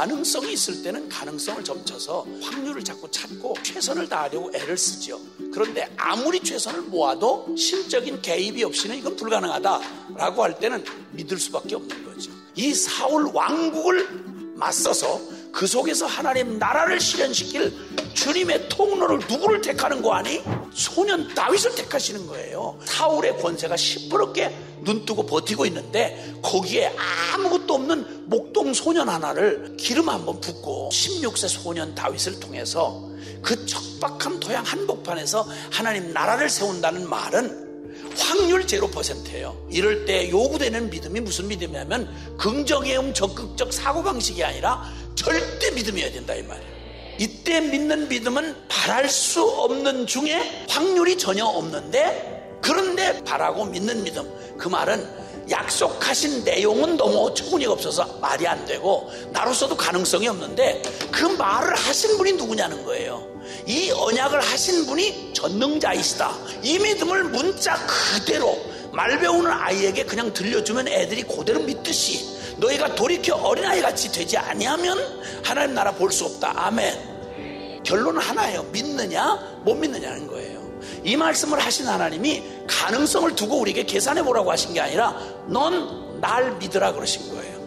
가능성이 있을 때는 가능성을 점쳐서 확률을 자꾸 찾고 최선을 다하려고 애를 쓰죠. 그런데 아무리 최선을 모아도 신적인 개입이 없이는 이건 불가능하다라고 할 때는 믿을 수밖에 없는 거죠. 이 사울 왕국을 맞서서 그 속에서 하나님 나라를 실현시킬 주님의 통로를 누구를 택하는 거 아니? 소년 다윗을 택하시는 거예요. 사울의 권세가 시퍼렇게 눈뜨고 버티고 있는데 거기에 아무것도 없는 목동 소년 하나를 기름 한번 붓고 16세 소년 다윗을 통해서 그 척박한 토양 한복판에서 하나님 나라를 세운다는 말은 확률 0%예요. 이럴 때 요구되는 믿음이 무슨 믿음이냐면 긍정의 적극적 사고방식이 아니라 절대 믿음이어야 된다 이 말이에요. 이때 믿는 믿음은 바랄 수 없는 중에 확률이 전혀 없는데 그런데 바라고 믿는 믿음 그 말은 약속하신 내용은 너무 어처구니가 없어서 말이 안 되고 나로서도 가능성이 없는데 그 말을 하신 분이 누구냐는 거예요. 이 언약을 하신 분이 전능자이시다. 이 믿음을 문자 그대로 말 배우는 아이에게 그냥 들려주면 애들이 그대로 믿듯이 너희가 돌이켜 어린아이 같이 되지 아니하면 하나님 나라 볼 수 없다. 아멘. 결론은 하나예요. 믿느냐, 못 믿느냐는 거예요. 이 말씀을 하신 하나님이 가능성을 두고 우리에게 계산해 보라고 하신 게 아니라 넌 날 믿으라 그러신 거예요.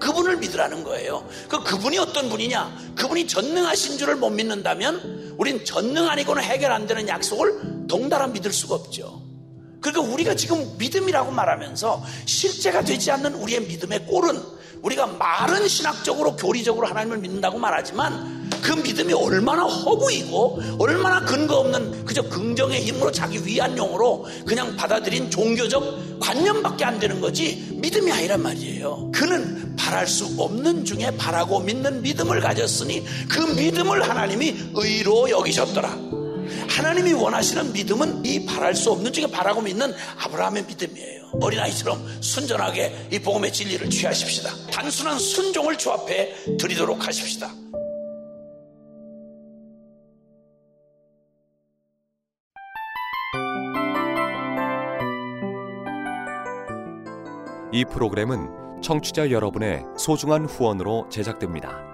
그분을 믿으라는 거예요. 그 그분이 어떤 분이냐? 그분이 전능하신 줄을 못 믿는다면 우린 전능 아니고는 해결 안 되는 약속을 동달아 믿을 수가 없죠. 그러니까 우리가 지금 믿음이라고 말하면서 실제가 되지 않는 우리의 믿음의 꼴은 우리가 말은 신학적으로 교리적으로 하나님을 믿는다고 말하지만 그 믿음이 얼마나 허구이고 얼마나 근거 없는 그저 긍정의 힘으로 자기 위안용으로 그냥 받아들인 종교적 관념밖에 안 되는 거지 믿음이 아니란 말이에요. 그는 바랄 수 없는 중에 바라고 믿는 믿음을 가졌으니 그 믿음을 하나님이 의로 여기셨더라. 하나님이 원하시는 믿음은 이 바랄 수 없는 중에 바라고 믿는 아브라함의 믿음이에요. 어린아이처럼 순전하게 이 복음의 진리를 취하십시다. 단순한 순종을 주 앞에 드리도록 하십시다. 이 프로그램은 청취자 여러분의 소중한 후원으로 제작됩니다.